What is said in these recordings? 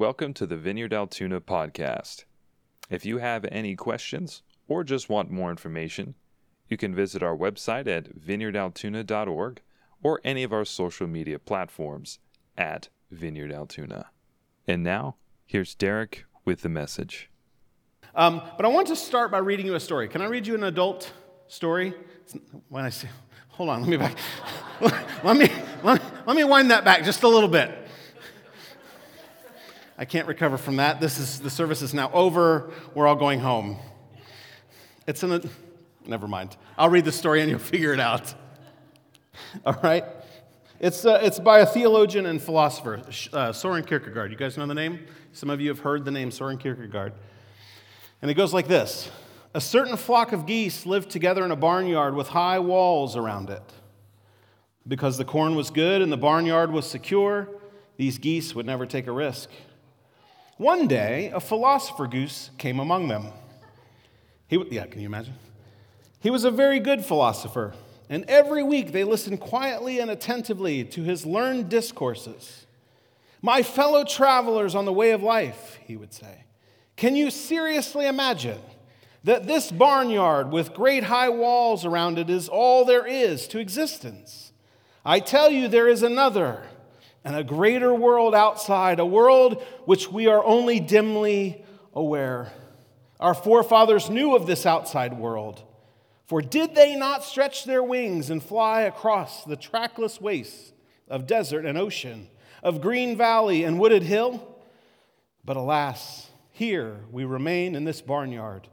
Welcome to the Vineyard Altoona podcast. If you have any questions or just want more information, you can visit our website at vineyardaltoona.org or any of our social media platforms at Vineyard Altoona. And now, here's Derek with the message. Um, but I want to start by reading you a story. Can I read you an adult story? When I say, hold on, let me back. let, me, let, me, let me wind that back just a little bit. I can't recover from that. This is the service is now over. We're all going home. It's in a never mind. I'll read the story and you'll figure it out. All right. It's, uh, it's by a theologian and philosopher, uh, Soren Kierkegaard. You guys know the name? Some of you have heard the name Soren Kierkegaard. And it goes like this A certain flock of geese lived together in a barnyard with high walls around it. Because the corn was good and the barnyard was secure, these geese would never take a risk. One day, a philosopher goose came among them. He, yeah, can you imagine? He was a very good philosopher, and every week they listened quietly and attentively to his learned discourses. My fellow travelers on the way of life, he would say, can you seriously imagine that this barnyard with great high walls around it is all there is to existence? I tell you, there is another and a greater world outside, a world which we are only dimly aware. Our forefathers knew of this outside world. For did they not stretch their wings and fly across the trackless wastes of desert and ocean, of green valley and wooded hill? But alas, here we remain in this barnyard,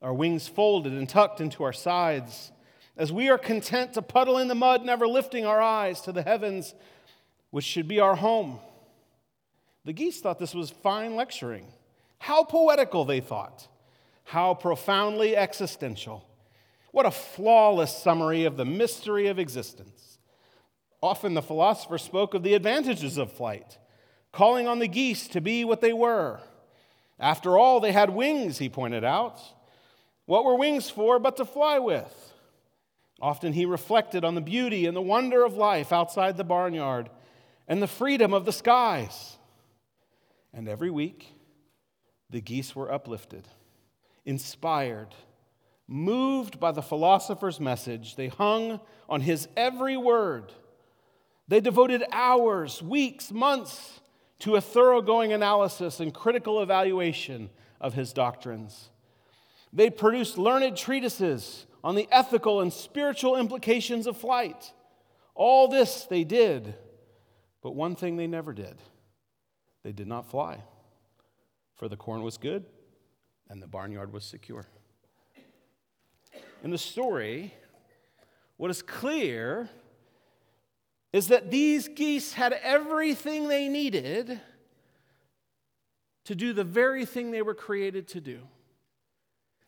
our wings folded and tucked into our sides, as we are content to puddle in the mud, never lifting our eyes to the heavens which should be our home. The geese thought this was fine lecturing. How poetical, they thought. How profoundly existential. What a flawless summary of the mystery of existence. Often the philosopher spoke of the advantages of flight, calling on the geese to be what they were. After all, they had wings, he pointed out. What were wings for but to fly with? Often he reflected on the beauty and the wonder of life outside the barnyard and the freedom of the skies. And every week, the geese were uplifted, inspired, moved by the philosopher's message. They hung on his every word. They devoted hours, weeks, months to a thoroughgoing analysis and critical evaluation of his doctrines. They produced learned treatises on the ethical and spiritual implications of flight. All this they did but one thing they never did they did not fly, for the corn was good and the barnyard was secure. In the story, what is clear is that these geese had everything they needed to do the very thing they were created to do.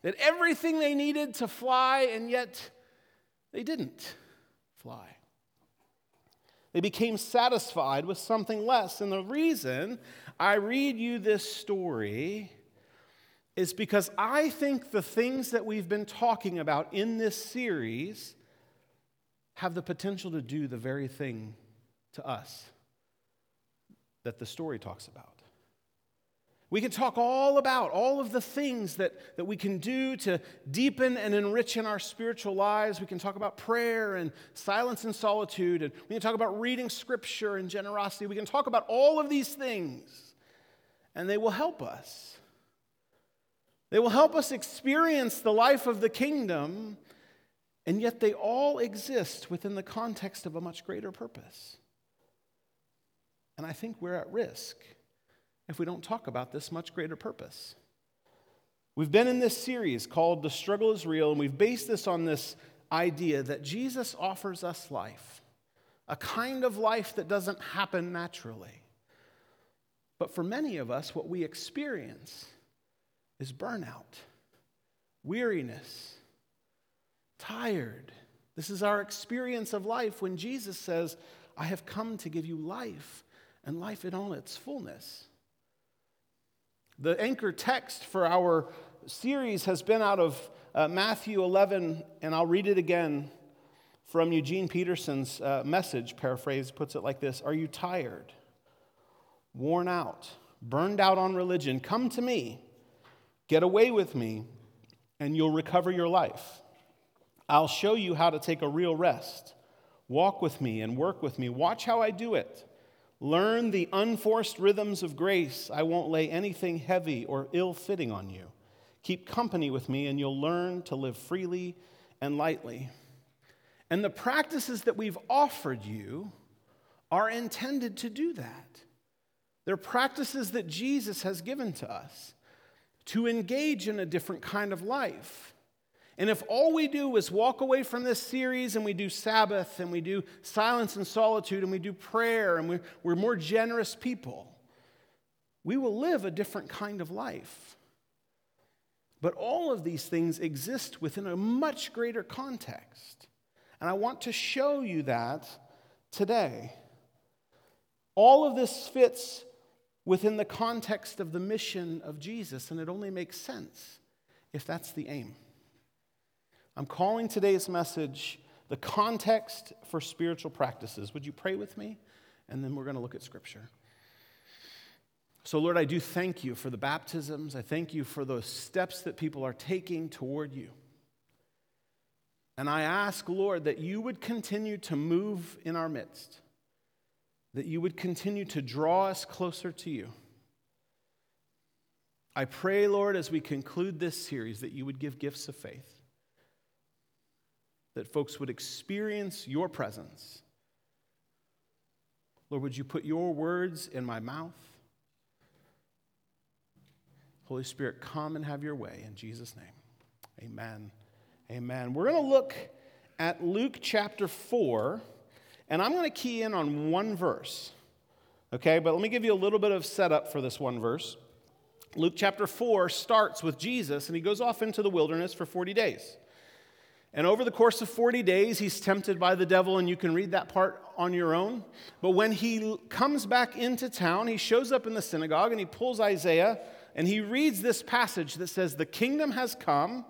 That everything they needed to fly, and yet they didn't fly. They became satisfied with something less. And the reason I read you this story is because I think the things that we've been talking about in this series have the potential to do the very thing to us that the story talks about. We can talk all about all of the things that, that we can do to deepen and enrich in our spiritual lives. We can talk about prayer and silence and solitude, and we can talk about reading scripture and generosity. We can talk about all of these things, and they will help us. They will help us experience the life of the kingdom, and yet they all exist within the context of a much greater purpose. And I think we're at risk if we don't talk about this much greater purpose. We've been in this series called The Struggle is Real, and we've based this on this idea that Jesus offers us life, a kind of life that doesn't happen naturally. But for many of us, what we experience is burnout, weariness, tired. This is our experience of life when Jesus says, I have come to give you life and life in all its fullness. The anchor text for our series has been out of uh, Matthew 11, and I'll read it again from Eugene Peterson's uh, message, paraphrase, puts it like this Are you tired, worn out, burned out on religion, come to me, get away with me, and you'll recover your life. I'll show you how to take a real rest. Walk with me and work with me. Watch how I do it. Learn the unforced rhythms of grace. I won't lay anything heavy or ill fitting on you. Keep company with me, and you'll learn to live freely and lightly. And the practices that we've offered you are intended to do that. They're practices that Jesus has given to us to engage in a different kind of life. And if all we do is walk away from this series and we do Sabbath and we do silence and solitude and we do prayer and we're, more generous people, we will live a different kind of life. But all of these things exist within a much greater context. And I want to show you that today. All of this fits within the context of the mission of Jesus, and it only makes sense if that's the aim. I'm calling today's message the context for spiritual practices. Would you pray with me? And then we're going to look at scripture. So, Lord, I do thank you for the baptisms. I thank you for those steps that people are taking toward you. And I ask, Lord, that you would continue to move in our midst, that you would continue to draw us closer to you. I pray, Lord, as we conclude this series, that you would give gifts of faith that folks would experience your presence. Lord, would you put your words in my mouth? Holy Spirit, come and have your way in Jesus' name. Amen. Amen. We're going to look at Luke chapter 4, and I'm going to key in on one verse. Okay, but let me give you a little bit of setup for this one verse. Luke chapter 4 starts with Jesus, and he goes off into the wilderness for 40 days. And over the course of 40 days, he's tempted by the devil, and you can read that part on your own. But when he comes back into town, he shows up in the synagogue and he pulls Isaiah and he reads this passage that says, The kingdom has come.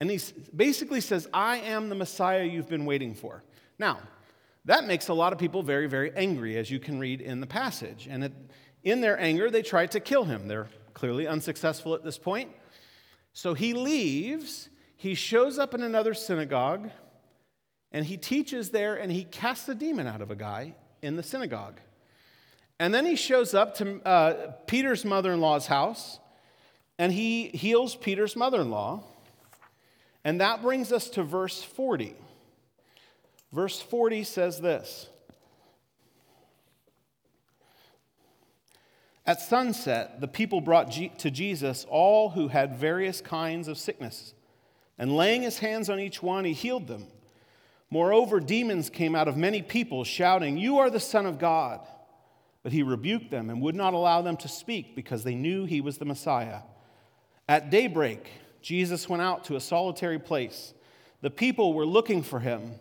And he basically says, I am the Messiah you've been waiting for. Now, that makes a lot of people very, very angry, as you can read in the passage. And it, in their anger, they try to kill him. They're clearly unsuccessful at this point. So he leaves he shows up in another synagogue and he teaches there and he casts a demon out of a guy in the synagogue. And then he shows up to uh, Peter's mother in law's house and he heals Peter's mother in law. And that brings us to verse 40. Verse 40 says this At sunset, the people brought to Jesus all who had various kinds of sickness and laying his hands on each one, he healed them. Moreover, demons came out of many people, shouting, You are the Son of God. But he rebuked them and would not allow them to speak because they knew he was the Messiah. At daybreak, Jesus went out to a solitary place. The people were looking for him,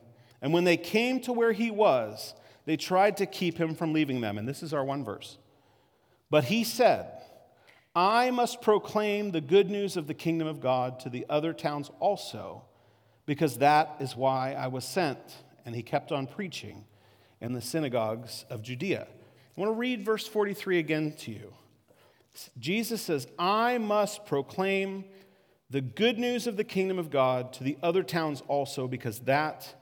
and when they came to where he was, they tried to keep him from leaving them. And this is our one verse. But he said, I must proclaim the good news of the kingdom of God to the other towns also, because that is why I was sent. And he kept on preaching in the synagogues of Judea. I want to read verse 43 again to you. Jesus says, I must proclaim the good news of the kingdom of God to the other towns also, because that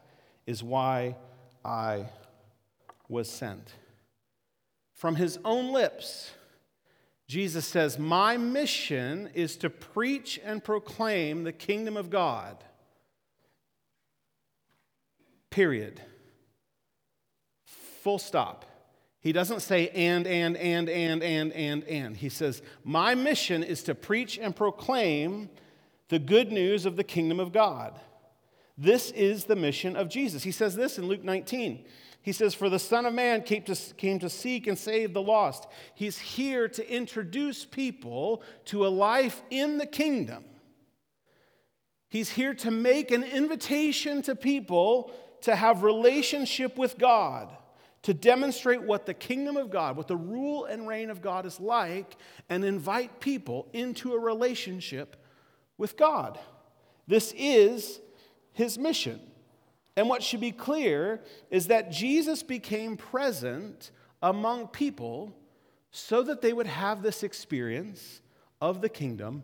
is why I was sent. From his own lips, Jesus says, My mission is to preach and proclaim the kingdom of God. Period. Full stop. He doesn't say and, and, and, and, and, and, and. He says, My mission is to preach and proclaim the good news of the kingdom of God. This is the mission of Jesus. He says this in Luke 19. He says, For the Son of Man came to, came to seek and save the lost. He's here to introduce people to a life in the kingdom. He's here to make an invitation to people to have relationship with God, to demonstrate what the kingdom of God, what the rule and reign of God is like, and invite people into a relationship with God. This is his mission. And what should be clear is that Jesus became present among people so that they would have this experience of the kingdom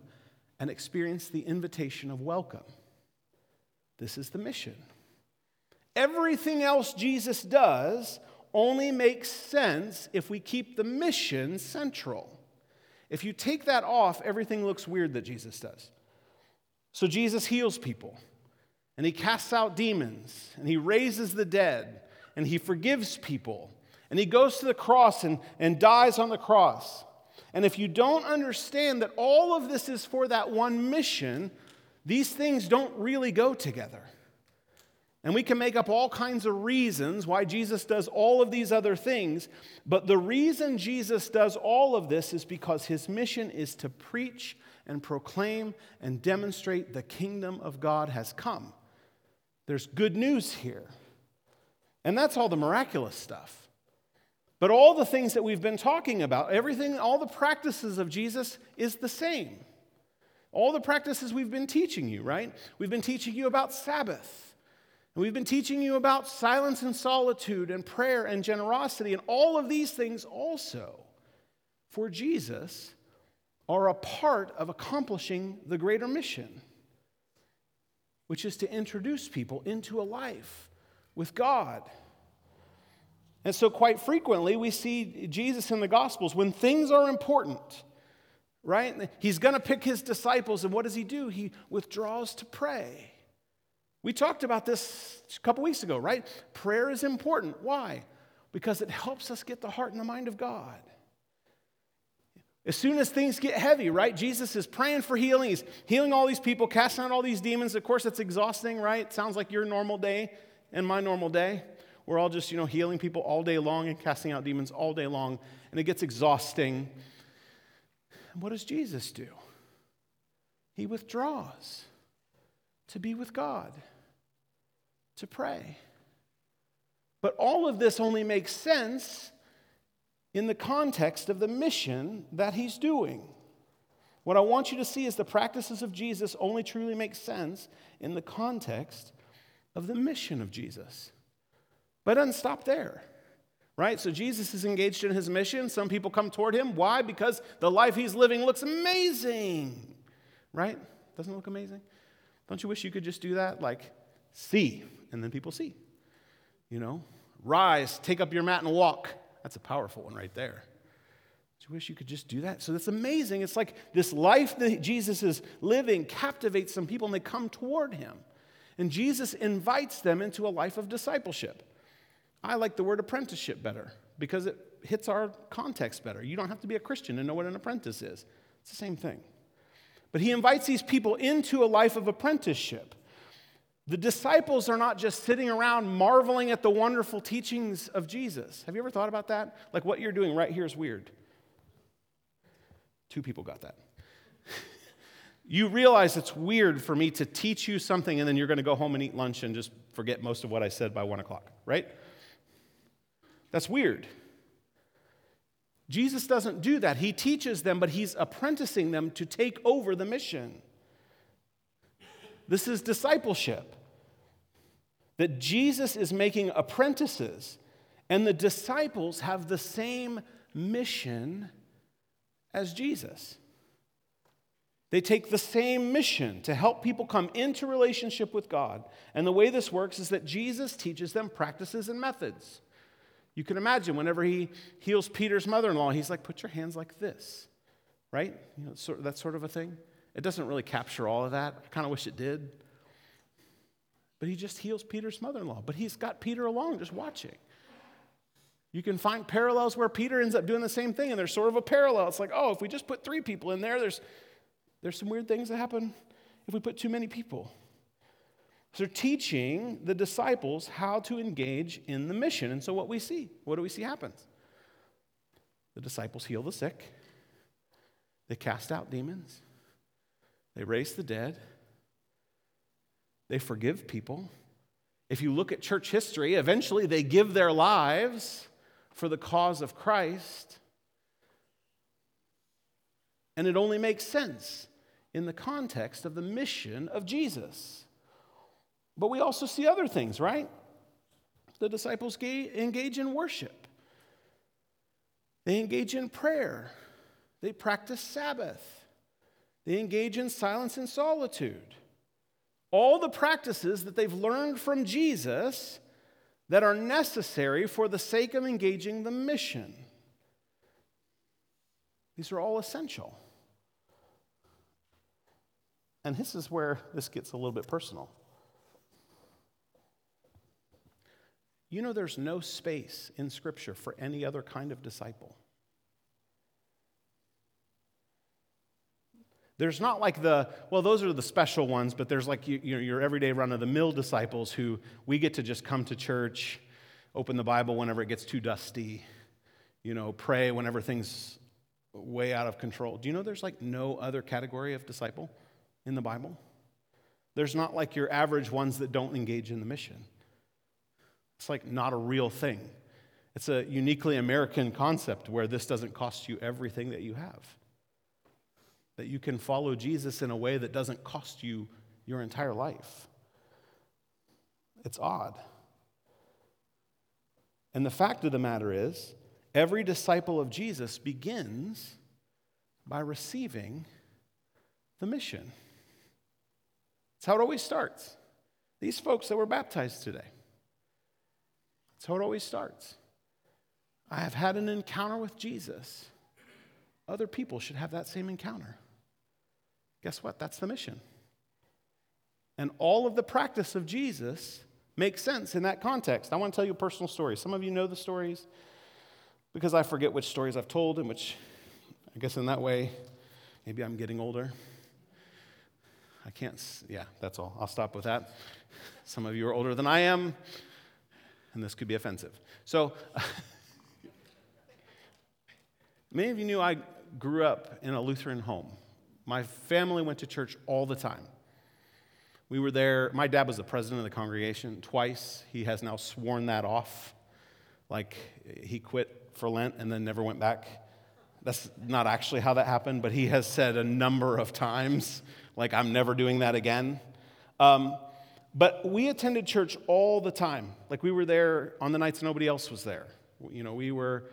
and experience the invitation of welcome. This is the mission. Everything else Jesus does only makes sense if we keep the mission central. If you take that off, everything looks weird that Jesus does. So Jesus heals people, and he casts out demons, and he raises the dead, and he forgives people, and he goes to the cross and, and dies on the cross. And if you don't understand that all of this is for that one mission, these things don't really go together. And we can make up all kinds of reasons why Jesus does all of these other things, but the reason Jesus does all of this is because his mission is to preach and proclaim and demonstrate the kingdom of God has come. There's good news here. And that's all the miraculous stuff. But all the things that we've been talking about, everything, all the practices of Jesus is the same. All the practices we've been teaching you, right? We've been teaching you about Sabbath. And we've been teaching you about silence and solitude and prayer and generosity. And all of these things also, for Jesus, are a part of accomplishing the greater mission, which is to introduce people into a life with God. And so, quite frequently, we see Jesus in the Gospels when things are important, right? He's going to pick his disciples, and what does he do? He withdraws to pray. We talked about this a couple weeks ago, right? Prayer is important. Why? Because it helps us get the heart and the mind of God. As soon as things get heavy, right? Jesus is praying for healing. He's healing all these people, casting out all these demons. Of course, it's exhausting, right? It Sounds like your normal day and my normal day. We're all just, you know, healing people all day long and casting out demons all day long, and it gets exhausting. And what does Jesus do? He withdraws to be with God to pray. But all of this only makes sense in the context of the mission that he's doing. What I want you to see is the practices of Jesus only truly make sense in the context of the mission of Jesus. But it doesn't stop there, right? So Jesus is engaged in his mission. Some people come toward him. Why? Because the life he's living looks amazing, right? Doesn't it look amazing? Don't you wish you could just do that? Like, see, and then people see. You know, rise, take up your mat and walk. That's a powerful one right there. Do you wish you could just do that? So that's amazing. It's like this life that Jesus is living captivates some people and they come toward him. And Jesus invites them into a life of discipleship. I like the word apprenticeship better because it hits our context better. You don't have to be a Christian to know what an apprentice is, it's the same thing. But he invites these people into a life of apprenticeship. The disciples are not just sitting around marveling at the wonderful teachings of Jesus. Have you ever thought about that? Like what you're doing right here is weird. Two people got that. you realize it's weird for me to teach you something and then you're going to go home and eat lunch and just forget most of what I said by one o'clock, right? That's weird. Jesus doesn't do that. He teaches them, but he's apprenticing them to take over the mission. This is discipleship. That Jesus is making apprentices, and the disciples have the same mission as Jesus. They take the same mission to help people come into relationship with God. And the way this works is that Jesus teaches them practices and methods. You can imagine whenever he heals Peter's mother in law, he's like, put your hands like this, right? You know, sort of, that sort of a thing. It doesn't really capture all of that. I kind of wish it did. But he just heals Peter's mother in law. But he's got Peter along just watching. You can find parallels where Peter ends up doing the same thing, and there's sort of a parallel. It's like, oh, if we just put three people in there, there's, there's some weird things that happen if we put too many people. So, they're teaching the disciples how to engage in the mission. And so, what we see, what do we see happens? The disciples heal the sick, they cast out demons, they raise the dead, they forgive people. If you look at church history, eventually they give their lives for the cause of Christ. And it only makes sense in the context of the mission of Jesus. But we also see other things, right? The disciples engage in worship. They engage in prayer. They practice Sabbath. They engage in silence and solitude. All the practices that they've learned from Jesus that are necessary for the sake of engaging the mission. These are all essential. And this is where this gets a little bit personal. You know, there's no space in Scripture for any other kind of disciple. There's not like the, well, those are the special ones, but there's like your everyday run of the mill disciples who we get to just come to church, open the Bible whenever it gets too dusty, you know, pray whenever things way out of control. Do you know there's like no other category of disciple in the Bible? There's not like your average ones that don't engage in the mission. It's like not a real thing. It's a uniquely American concept where this doesn't cost you everything that you have that you can follow Jesus in a way that doesn't cost you your entire life. It's odd. And the fact of the matter is, every disciple of Jesus begins by receiving the mission. That's how it always starts. These folks that were baptized today, that's how it always starts. I have had an encounter with Jesus. Other people should have that same encounter. Guess what? That's the mission. And all of the practice of Jesus makes sense in that context. I want to tell you a personal story. Some of you know the stories because I forget which stories I've told, and which, I guess, in that way, maybe I'm getting older. I can't, yeah, that's all. I'll stop with that. Some of you are older than I am, and this could be offensive. So, many of you knew I grew up in a Lutheran home. My family went to church all the time. We were there. My dad was the president of the congregation twice. He has now sworn that off. Like he quit for Lent and then never went back. That's not actually how that happened, but he has said a number of times, like, I'm never doing that again. Um, but we attended church all the time. Like, we were there on the nights nobody else was there. You know, we were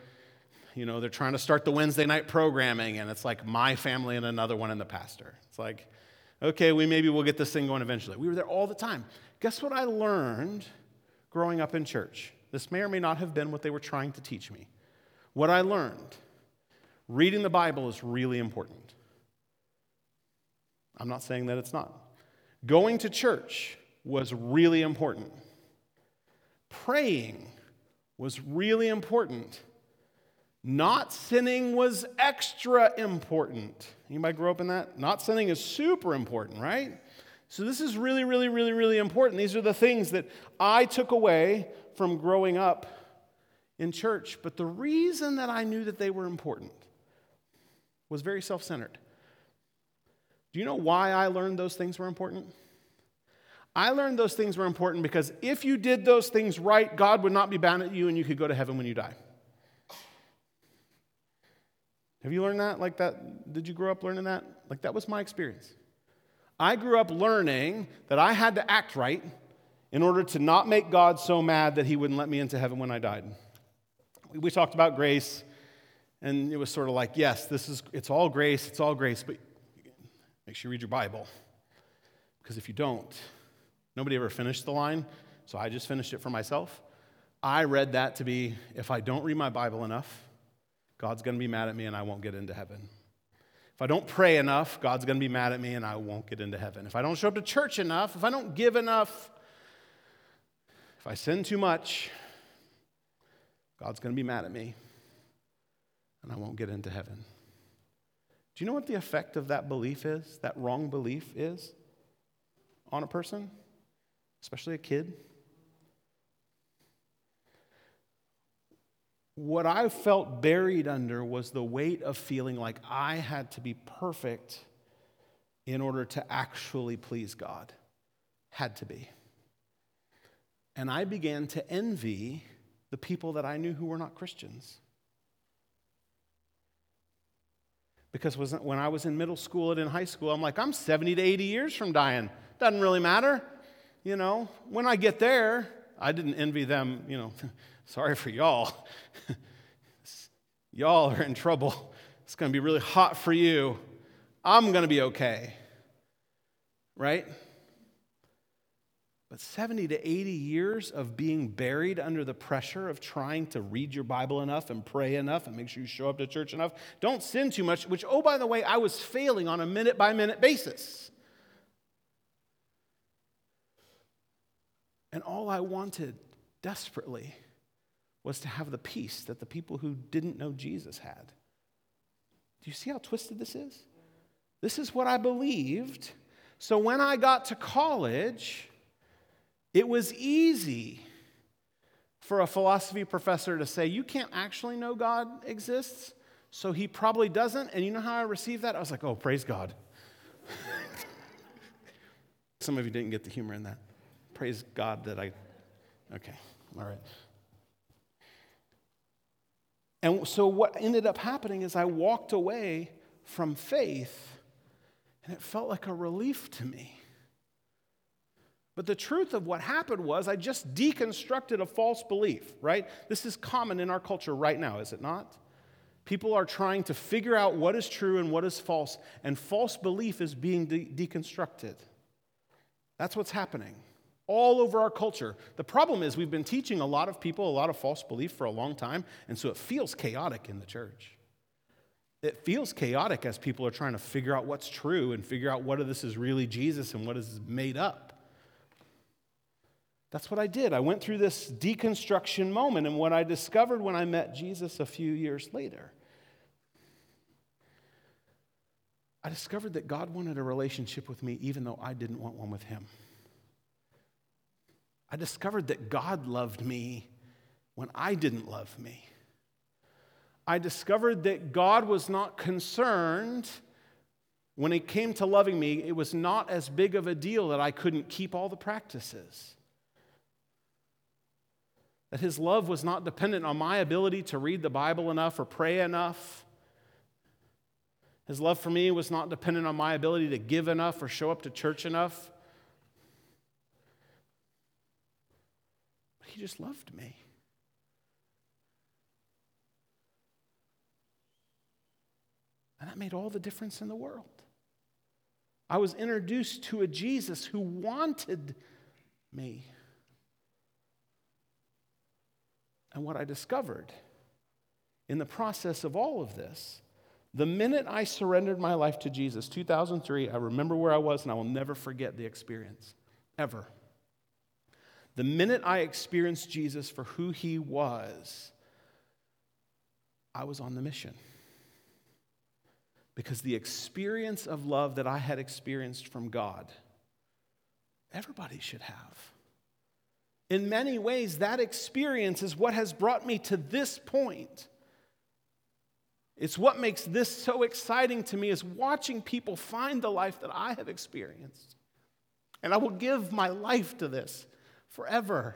you know, they're trying to start the Wednesday night programming, and it's like my family and another one and the pastor. It's like, okay, we maybe we'll get this thing going eventually. We were there all the time. Guess what I learned growing up in church? This may or may not have been what they were trying to teach me. What I learned reading the Bible is really important. I'm not saying that it's not. Going to church was really important. Praying was really important not sinning was extra important. Anybody grow up in that? Not sinning is super important, right? So this is really, really, really, really important. These are the things that I took away from growing up in church. But the reason that I knew that they were important was very self centered. Do you know why I learned those things were important? I learned those things were important because if you did those things right, God would not be mad at you and you could go to heaven when you die. Have you learned that like that? Did you grow up learning that? Like that was my experience. I grew up learning that I had to act right in order to not make God so mad that he wouldn't let me into heaven when I died. We talked about grace, and it was sort of like, yes, this is it's all grace, it's all grace, but make sure you read your Bible. Because if you don't, nobody ever finished the line, so I just finished it for myself. I read that to be if I don't read my Bible enough, God's going to be mad at me and I won't get into heaven. If I don't pray enough, God's going to be mad at me and I won't get into heaven. If I don't show up to church enough, if I don't give enough, if I sin too much, God's going to be mad at me and I won't get into heaven. Do you know what the effect of that belief is, that wrong belief is on a person, especially a kid? What I felt buried under was the weight of feeling like I had to be perfect in order to actually please God. Had to be. And I began to envy the people that I knew who were not Christians. Because when I was in middle school and in high school, I'm like, I'm 70 to 80 years from dying. Doesn't really matter. You know, when I get there, I didn't envy them, you know, sorry for y'all. Y'all are in trouble. It's going to be really hot for you. I'm going to be okay. Right? But 70 to 80 years of being buried under the pressure of trying to read your Bible enough and pray enough and make sure you show up to church enough. Don't sin too much, which, oh, by the way, I was failing on a minute by minute basis. And all I wanted desperately was to have the peace that the people who didn't know Jesus had. Do you see how twisted this is? This is what I believed. So when I got to college, it was easy for a philosophy professor to say, You can't actually know God exists, so he probably doesn't. And you know how I received that? I was like, Oh, praise God. Some of you didn't get the humor in that. Praise God that I. Okay, all right. And so what ended up happening is I walked away from faith, and it felt like a relief to me. But the truth of what happened was I just deconstructed a false belief, right? This is common in our culture right now, is it not? People are trying to figure out what is true and what is false, and false belief is being de- deconstructed. That's what's happening all over our culture. The problem is we've been teaching a lot of people a lot of false belief for a long time, and so it feels chaotic in the church. It feels chaotic as people are trying to figure out what's true and figure out what this is really Jesus and what is made up. That's what I did. I went through this deconstruction moment, and what I discovered when I met Jesus a few years later, I discovered that God wanted a relationship with me even though I didn't want one with Him. I discovered that God loved me when I didn't love me. I discovered that God was not concerned when it came to loving me, it was not as big of a deal that I couldn't keep all the practices that his love was not dependent on my ability to read the Bible enough or pray enough. His love for me was not dependent on my ability to give enough or show up to church enough. He just loved me. And that made all the difference in the world. I was introduced to a Jesus who wanted me. And what I discovered in the process of all of this, the minute I surrendered my life to Jesus, 2003, I remember where I was and I will never forget the experience, ever. The minute I experienced Jesus for who he was, I was on the mission. Because the experience of love that I had experienced from God, everybody should have. In many ways, that experience is what has brought me to this point. It's what makes this so exciting to me is watching people find the life that I have experienced. And I will give my life to this forever.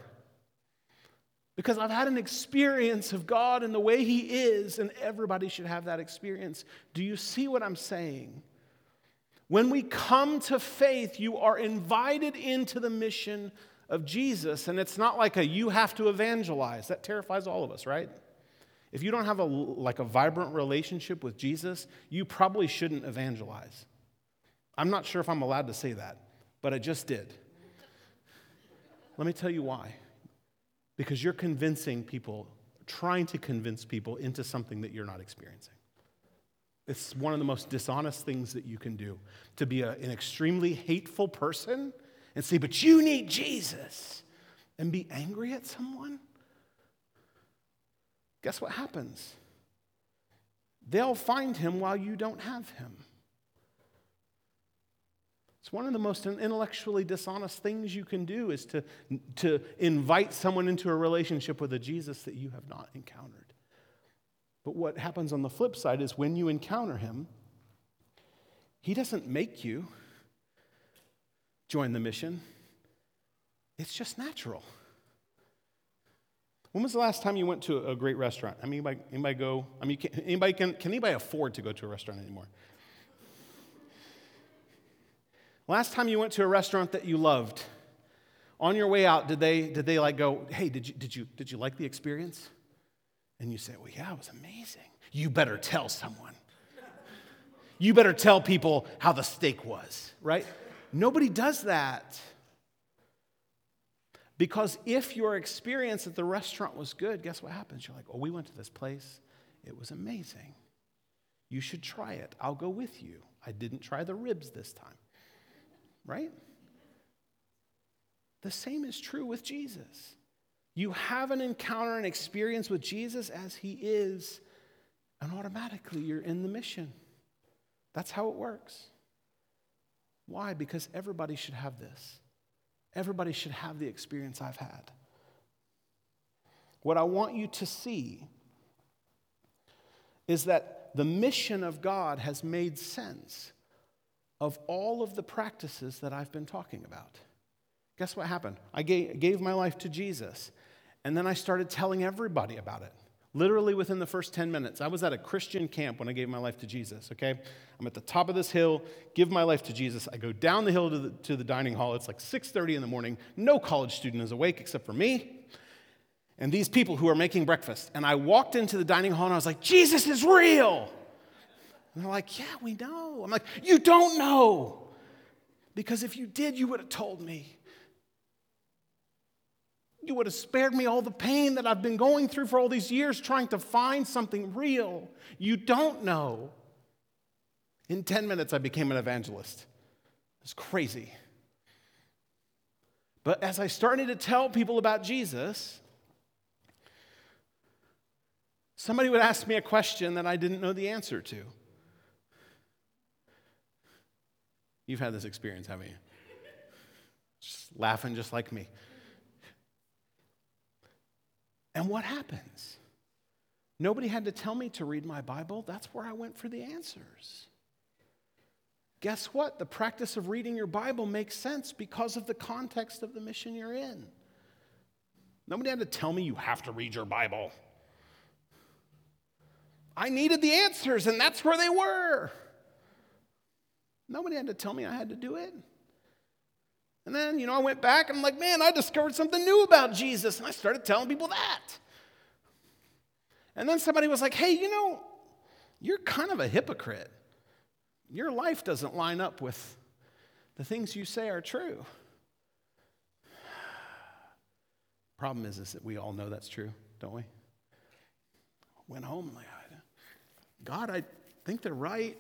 Because I've had an experience of God and the way He is, and everybody should have that experience. Do you see what I'm saying? When we come to faith, you are invited into the mission of Jesus, and it's not like a you have to evangelize. That terrifies all of us, right? If you don't have a like a vibrant relationship with Jesus, you probably shouldn't evangelize. I'm not sure if I'm allowed to say that, but I just did. Let me tell you why. Because you're convincing people, trying to convince people into something that you're not experiencing. It's one of the most dishonest things that you can do. To be a, an extremely hateful person and say, But you need Jesus, and be angry at someone, guess what happens? They'll find him while you don't have him. It's one of the most intellectually dishonest things you can do is to, to invite someone into a relationship with a Jesus that you have not encountered. But what happens on the flip side is when you encounter him, he doesn't make you join the mission. It's just natural. When was the last time you went to a great restaurant? I mean, anybody, anybody go? I mean, can, anybody can, can anybody afford to go to a restaurant anymore? Last time you went to a restaurant that you loved, on your way out, did they, did they like go, hey, did you, did, you, did you like the experience? And you say, well, yeah, it was amazing. You better tell someone. You better tell people how the steak was, right? Nobody does that. Because if your experience at the restaurant was good, guess what happens? You're like, oh, we went to this place, it was amazing. You should try it. I'll go with you. I didn't try the ribs this time, right? The same is true with Jesus. You have an encounter, an experience with Jesus as he is, and automatically you're in the mission. That's how it works. Why? Because everybody should have this. Everybody should have the experience I've had. What I want you to see is that the mission of God has made sense of all of the practices that I've been talking about. Guess what happened? I gave, gave my life to Jesus, and then I started telling everybody about it. Literally within the first 10 minutes. I was at a Christian camp when I gave my life to Jesus, okay? I'm at the top of this hill, give my life to Jesus. I go down the hill to the, to the dining hall. It's like 6:30 in the morning. No college student is awake except for me and these people who are making breakfast. And I walked into the dining hall and I was like, Jesus is real. And they're like, Yeah, we know. I'm like, You don't know. Because if you did, you would have told me. You would have spared me all the pain that I've been going through for all these years trying to find something real. You don't know. In 10 minutes, I became an evangelist. It's crazy. But as I started to tell people about Jesus, somebody would ask me a question that I didn't know the answer to. You've had this experience, haven't you? Just laughing just like me. And what happens? Nobody had to tell me to read my Bible. That's where I went for the answers. Guess what? The practice of reading your Bible makes sense because of the context of the mission you're in. Nobody had to tell me you have to read your Bible. I needed the answers, and that's where they were. Nobody had to tell me I had to do it. And then, you know, I went back and I'm like, man, I discovered something new about Jesus. And I started telling people that. And then somebody was like, hey, you know, you're kind of a hypocrite. Your life doesn't line up with the things you say are true. Problem is, is that we all know that's true, don't we? Went home like, God, I think they're right.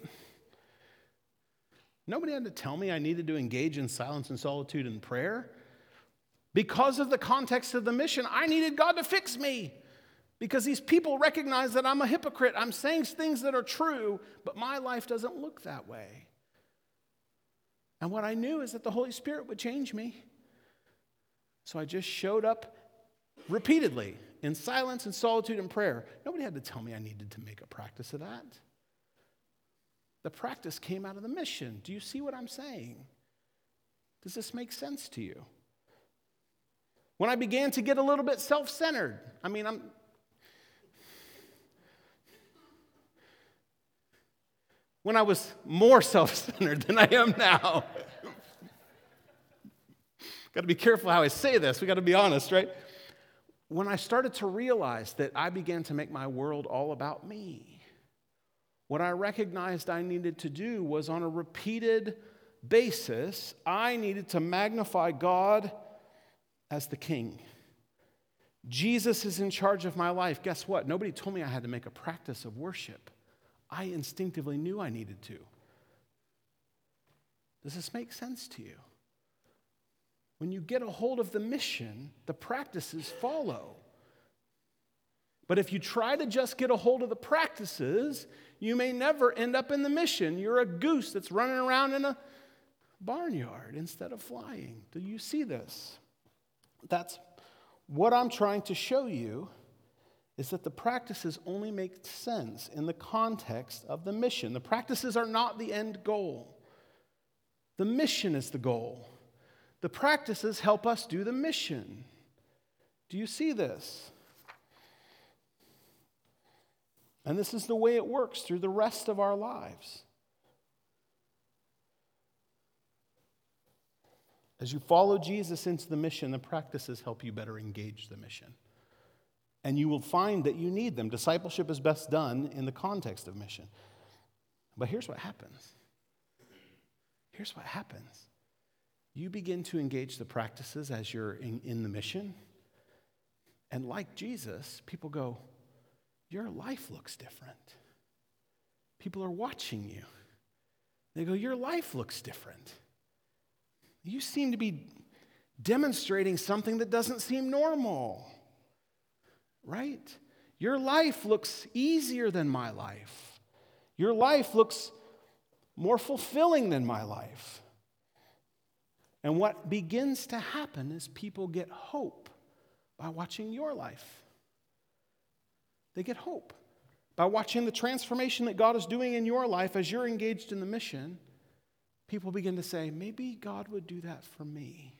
Nobody had to tell me I needed to engage in silence and solitude and prayer. Because of the context of the mission, I needed God to fix me. Because these people recognize that I'm a hypocrite. I'm saying things that are true, but my life doesn't look that way. And what I knew is that the Holy Spirit would change me. So I just showed up repeatedly in silence and solitude and prayer. Nobody had to tell me I needed to make a practice of that. The practice came out of the mission. Do you see what I'm saying? Does this make sense to you? When I began to get a little bit self centered, I mean, I'm. When I was more self centered than I am now. got to be careful how I say this. We got to be honest, right? When I started to realize that I began to make my world all about me what I recognized I needed to do was on a repeated basis, I needed to magnify God as the king. Jesus is in charge of my life. Guess what? Nobody told me I had to make a practice of worship. I instinctively knew I needed to. Does this make sense to you? When you get a hold of the mission, the practices follow. But if you try to just get a hold of the practices, you may never end up in the mission. You're a goose that's running around in a barnyard instead of flying. Do you see this? That's what I'm trying to show you is that the practices only make sense in the context of the mission. The practices are not the end goal, the mission is the goal. The practices help us do the mission. Do you see this? And this is the way it works through the rest of our lives. As you follow Jesus into the mission, the practices help you better engage the mission. And you will find that you need them. Discipleship is best done in the context of mission. But here's what happens here's what happens you begin to engage the practices as you're in, in the mission. And like Jesus, people go, Your life looks different. People are watching you. They go, Your life looks different. You seem to be demonstrating something that doesn't seem normal, right? Your life looks easier than my life. Your life looks more fulfilling than my life. And what begins to happen is people get hope by watching your life. They get hope by watching the transformation that God is doing in your life as you're engaged in the mission. People begin to say, maybe God would do that for me.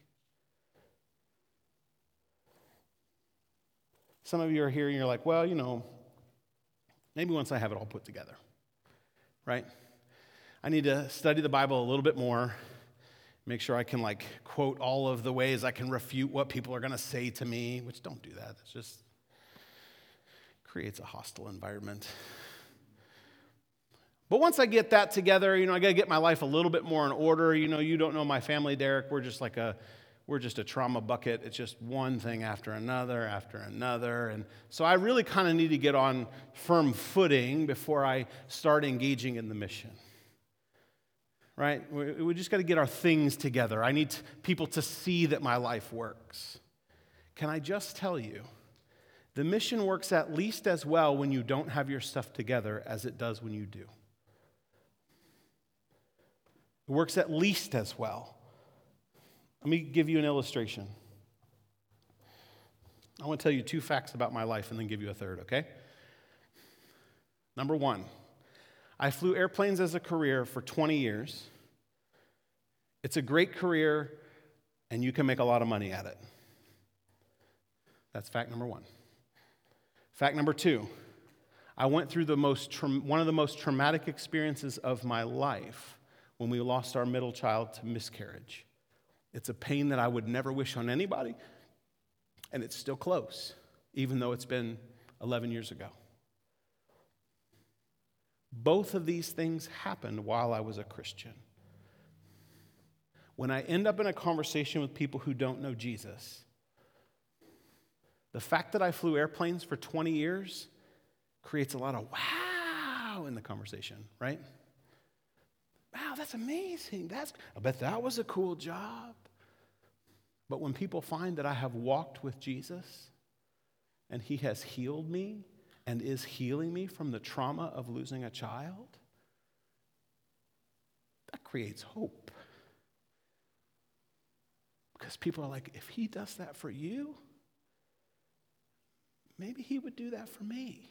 Some of you are here and you're like, well, you know, maybe once I have it all put together, right? I need to study the Bible a little bit more, make sure I can like quote all of the ways I can refute what people are going to say to me, which don't do that. It's just creates a hostile environment. But once I get that together, you know, I got to get my life a little bit more in order. You know, you don't know my family, Derek. We're just like a we're just a trauma bucket. It's just one thing after another, after another. And so I really kind of need to get on firm footing before I start engaging in the mission. Right? We just got to get our things together. I need people to see that my life works. Can I just tell you, the mission works at least as well when you don't have your stuff together as it does when you do. It works at least as well. Let me give you an illustration. I want to tell you two facts about my life and then give you a third, okay? Number one, I flew airplanes as a career for 20 years. It's a great career, and you can make a lot of money at it. That's fact number one. Fact number two, I went through the most tra- one of the most traumatic experiences of my life when we lost our middle child to miscarriage. It's a pain that I would never wish on anybody, and it's still close, even though it's been 11 years ago. Both of these things happened while I was a Christian. When I end up in a conversation with people who don't know Jesus, the fact that I flew airplanes for 20 years creates a lot of wow in the conversation, right? Wow, that's amazing. That's, I bet that was a cool job. But when people find that I have walked with Jesus and he has healed me and is healing me from the trauma of losing a child, that creates hope. Because people are like, if he does that for you, maybe he would do that for me.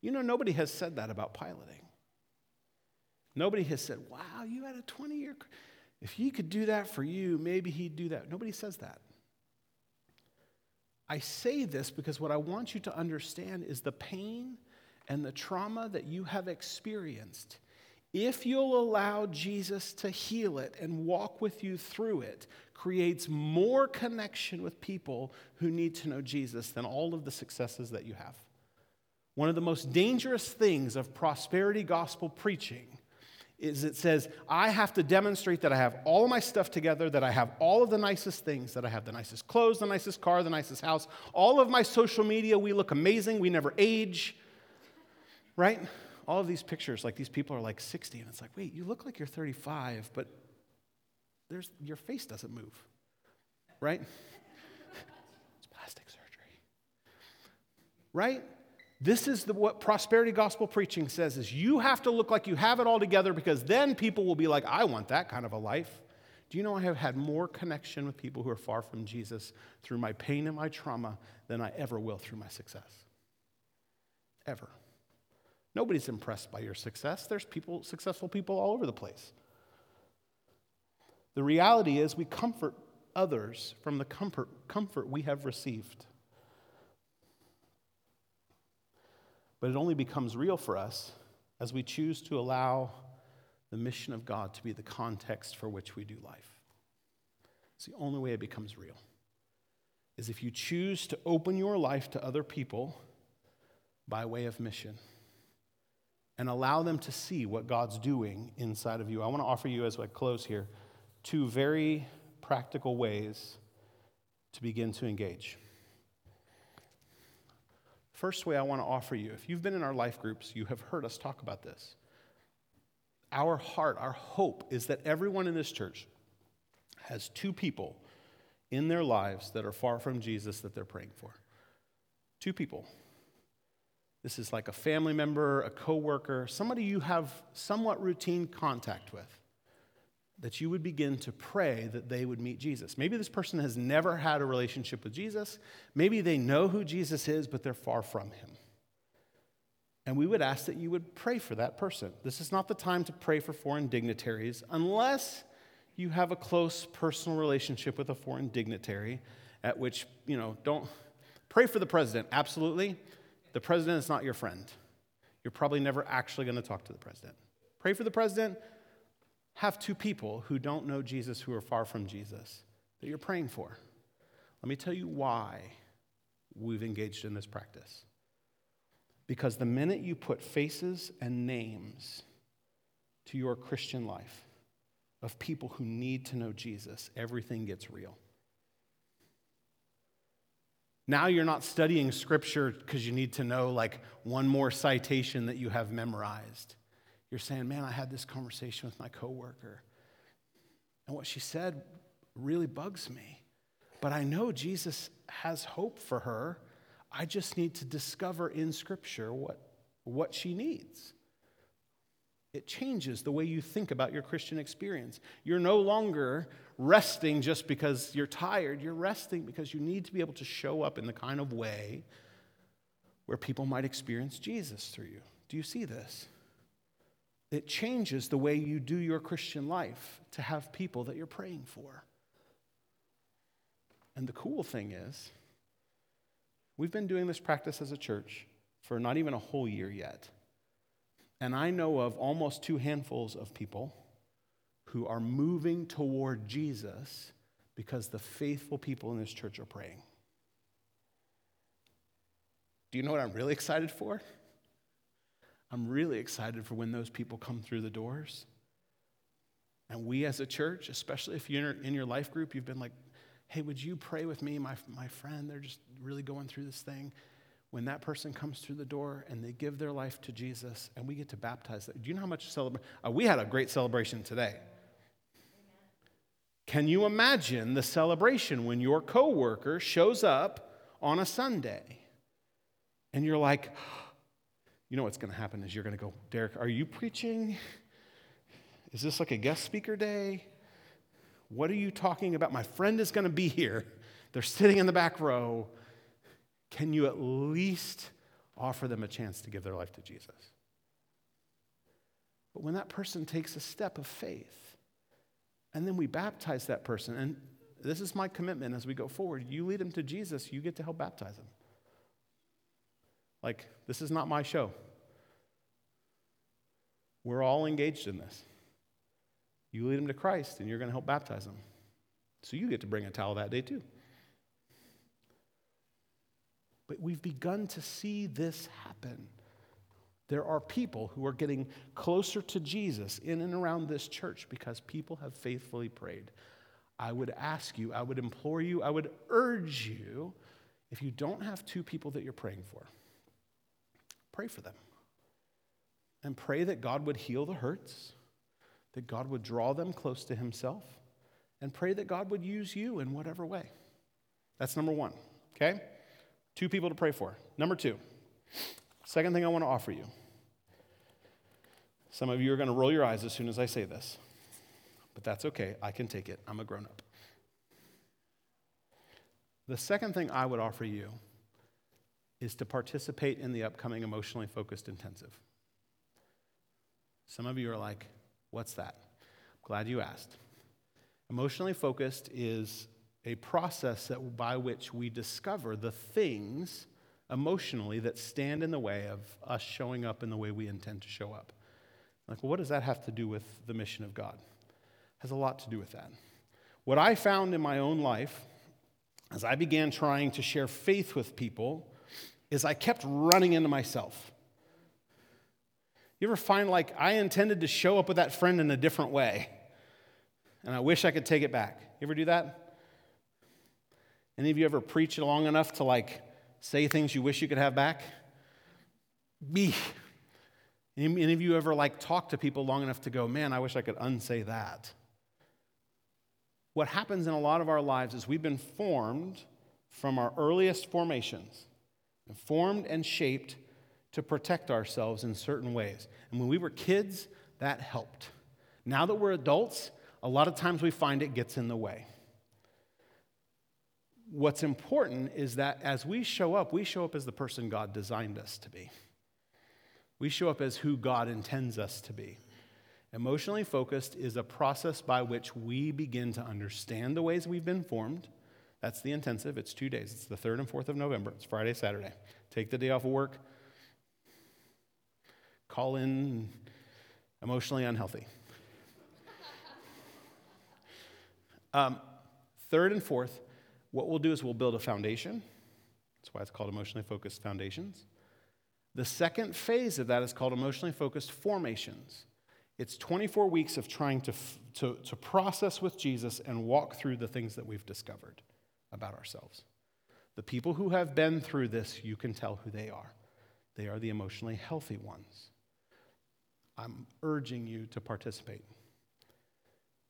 You know, nobody has said that about piloting. Nobody has said, wow, you had a 20 year. If he could do that for you, maybe he'd do that. Nobody says that. I say this because what I want you to understand is the pain and the trauma that you have experienced. If you'll allow Jesus to heal it and walk with you through it, creates more connection with people who need to know Jesus than all of the successes that you have. One of the most dangerous things of prosperity gospel preaching is it says, I have to demonstrate that I have all of my stuff together, that I have all of the nicest things, that I have the nicest clothes, the nicest car, the nicest house, all of my social media, we look amazing, we never age, right? All of these pictures, like these people are like 60, and it's like, wait, you look like you're 35, but there's, your face doesn't move, right? it's plastic surgery, right? This is the, what prosperity gospel preaching says is you have to look like you have it all together because then people will be like, I want that kind of a life. Do you know I have had more connection with people who are far from Jesus through my pain and my trauma than I ever will through my success? Ever. Nobody's impressed by your success. There's people, successful people all over the place. The reality is we comfort others from the comfort, comfort we have received. But it only becomes real for us as we choose to allow the mission of God to be the context for which we do life. It's the only way it becomes real. is if you choose to open your life to other people by way of mission and allow them to see what God's doing inside of you. I want to offer you, as I close here, two very practical ways to begin to engage. First way I want to offer you, if you've been in our life groups, you have heard us talk about this. Our heart, our hope is that everyone in this church has two people in their lives that are far from Jesus that they're praying for. Two people. This is like a family member, a coworker, somebody you have somewhat routine contact with. That you would begin to pray that they would meet Jesus. Maybe this person has never had a relationship with Jesus. Maybe they know who Jesus is, but they're far from him. And we would ask that you would pray for that person. This is not the time to pray for foreign dignitaries unless you have a close personal relationship with a foreign dignitary, at which, you know, don't pray for the president, absolutely. The president is not your friend. You're probably never actually going to talk to the president. Pray for the president. Have two people who don't know Jesus, who are far from Jesus, that you're praying for. Let me tell you why we've engaged in this practice. Because the minute you put faces and names to your Christian life, of people who need to know Jesus, everything gets real. Now you're not studying scripture because you need to know like one more citation that you have memorized. You're saying, man, I had this conversation with my coworker. And what she said really bugs me. But I know Jesus has hope for her. I just need to discover in scripture what, what she needs. It changes the way you think about your Christian experience. You're no longer resting just because you're tired. You're resting because you need to be able to show up in the kind of way where people might experience Jesus through you. Do you see this? It changes the way you do your Christian life to have people that you're praying for. And the cool thing is, we've been doing this practice as a church for not even a whole year yet. And I know of almost two handfuls of people who are moving toward Jesus because the faithful people in this church are praying. Do you know what I'm really excited for? I'm really excited for when those people come through the doors. And we as a church, especially if you're in your life group, you've been like, hey, would you pray with me, my, my friend? They're just really going through this thing when that person comes through the door and they give their life to Jesus and we get to baptize them. Do you know how much celebration? Uh, we had a great celebration today. Can you imagine the celebration when your coworker shows up on a Sunday and you're like, you know what's going to happen is you're going to go, Derek, are you preaching? Is this like a guest speaker day? What are you talking about? My friend is going to be here. They're sitting in the back row can you at least offer them a chance to give their life to Jesus? But when that person takes a step of faith, and then we baptize that person, and this is my commitment as we go forward you lead them to Jesus, you get to help baptize them. Like, this is not my show. We're all engaged in this. You lead them to Christ, and you're going to help baptize them. So you get to bring a towel that day, too. But we've begun to see this happen. There are people who are getting closer to Jesus in and around this church because people have faithfully prayed. I would ask you, I would implore you, I would urge you, if you don't have two people that you're praying for, pray for them. And pray that God would heal the hurts, that God would draw them close to Himself, and pray that God would use you in whatever way. That's number one, okay? Two people to pray for. Number two, second thing I want to offer you. Some of you are going to roll your eyes as soon as I say this, but that's okay. I can take it. I'm a grown up. The second thing I would offer you is to participate in the upcoming emotionally focused intensive. Some of you are like, what's that? I'm Glad you asked. Emotionally focused is a process that, by which we discover the things emotionally that stand in the way of us showing up in the way we intend to show up. Like, well, what does that have to do with the mission of God? It has a lot to do with that. What I found in my own life as I began trying to share faith with people is I kept running into myself. You ever find like I intended to show up with that friend in a different way, and I wish I could take it back? You ever do that? Any of you ever preach long enough to like say things you wish you could have back? Me. Any of you ever like talk to people long enough to go, man, I wish I could unsay that? What happens in a lot of our lives is we've been formed from our earliest formations, formed and shaped to protect ourselves in certain ways. And when we were kids, that helped. Now that we're adults, a lot of times we find it gets in the way. What's important is that as we show up, we show up as the person God designed us to be. We show up as who God intends us to be. Emotionally focused is a process by which we begin to understand the ways we've been formed. That's the intensive. It's two days. It's the 3rd and 4th of November. It's Friday, Saturday. Take the day off of work. Call in emotionally unhealthy. Um, third and fourth, what we'll do is we'll build a foundation. That's why it's called emotionally focused foundations. The second phase of that is called emotionally focused formations. It's 24 weeks of trying to, to, to process with Jesus and walk through the things that we've discovered about ourselves. The people who have been through this, you can tell who they are. They are the emotionally healthy ones. I'm urging you to participate.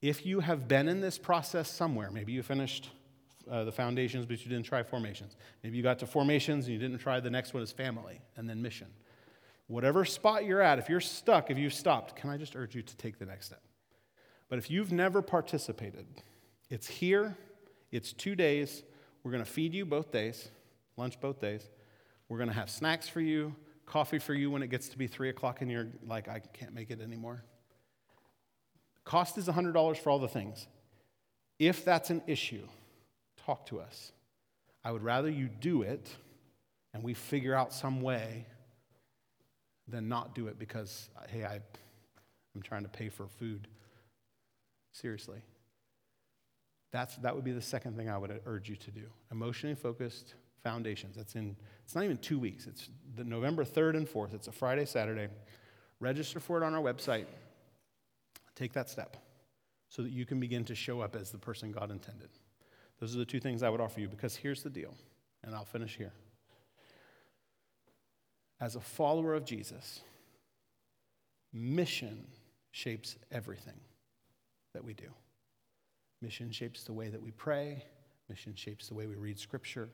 If you have been in this process somewhere, maybe you finished uh, the foundations, but you didn't try formations. Maybe you got to formations and you didn't try the next one is family and then mission. Whatever spot you're at, if you're stuck, if you've stopped, can I just urge you to take the next step? But if you've never participated, it's here, it's two days. We're going to feed you both days, lunch both days. We're going to have snacks for you, coffee for you when it gets to be three o'clock and you're like, I can't make it anymore. Cost is $100 for all the things. If that's an issue, talk to us. I would rather you do it and we figure out some way than not do it because, hey, I, I'm trying to pay for food. Seriously. That's, that would be the second thing I would urge you to do. Emotionally focused foundations. That's in, it's not even two weeks. It's the November 3rd and 4th. It's a Friday, Saturday. Register for it on our website. Take that step so that you can begin to show up as the person God intended. Those are the two things I would offer you because here's the deal, and I'll finish here. As a follower of Jesus, mission shapes everything that we do. Mission shapes the way that we pray, mission shapes the way we read scripture.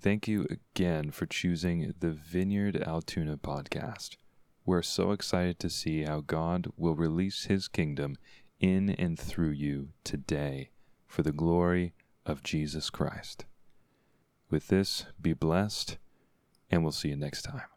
Thank you again for choosing the Vineyard Altoona podcast. We're so excited to see how God will release his kingdom in and through you today for the glory of Jesus Christ. With this, be blessed, and we'll see you next time.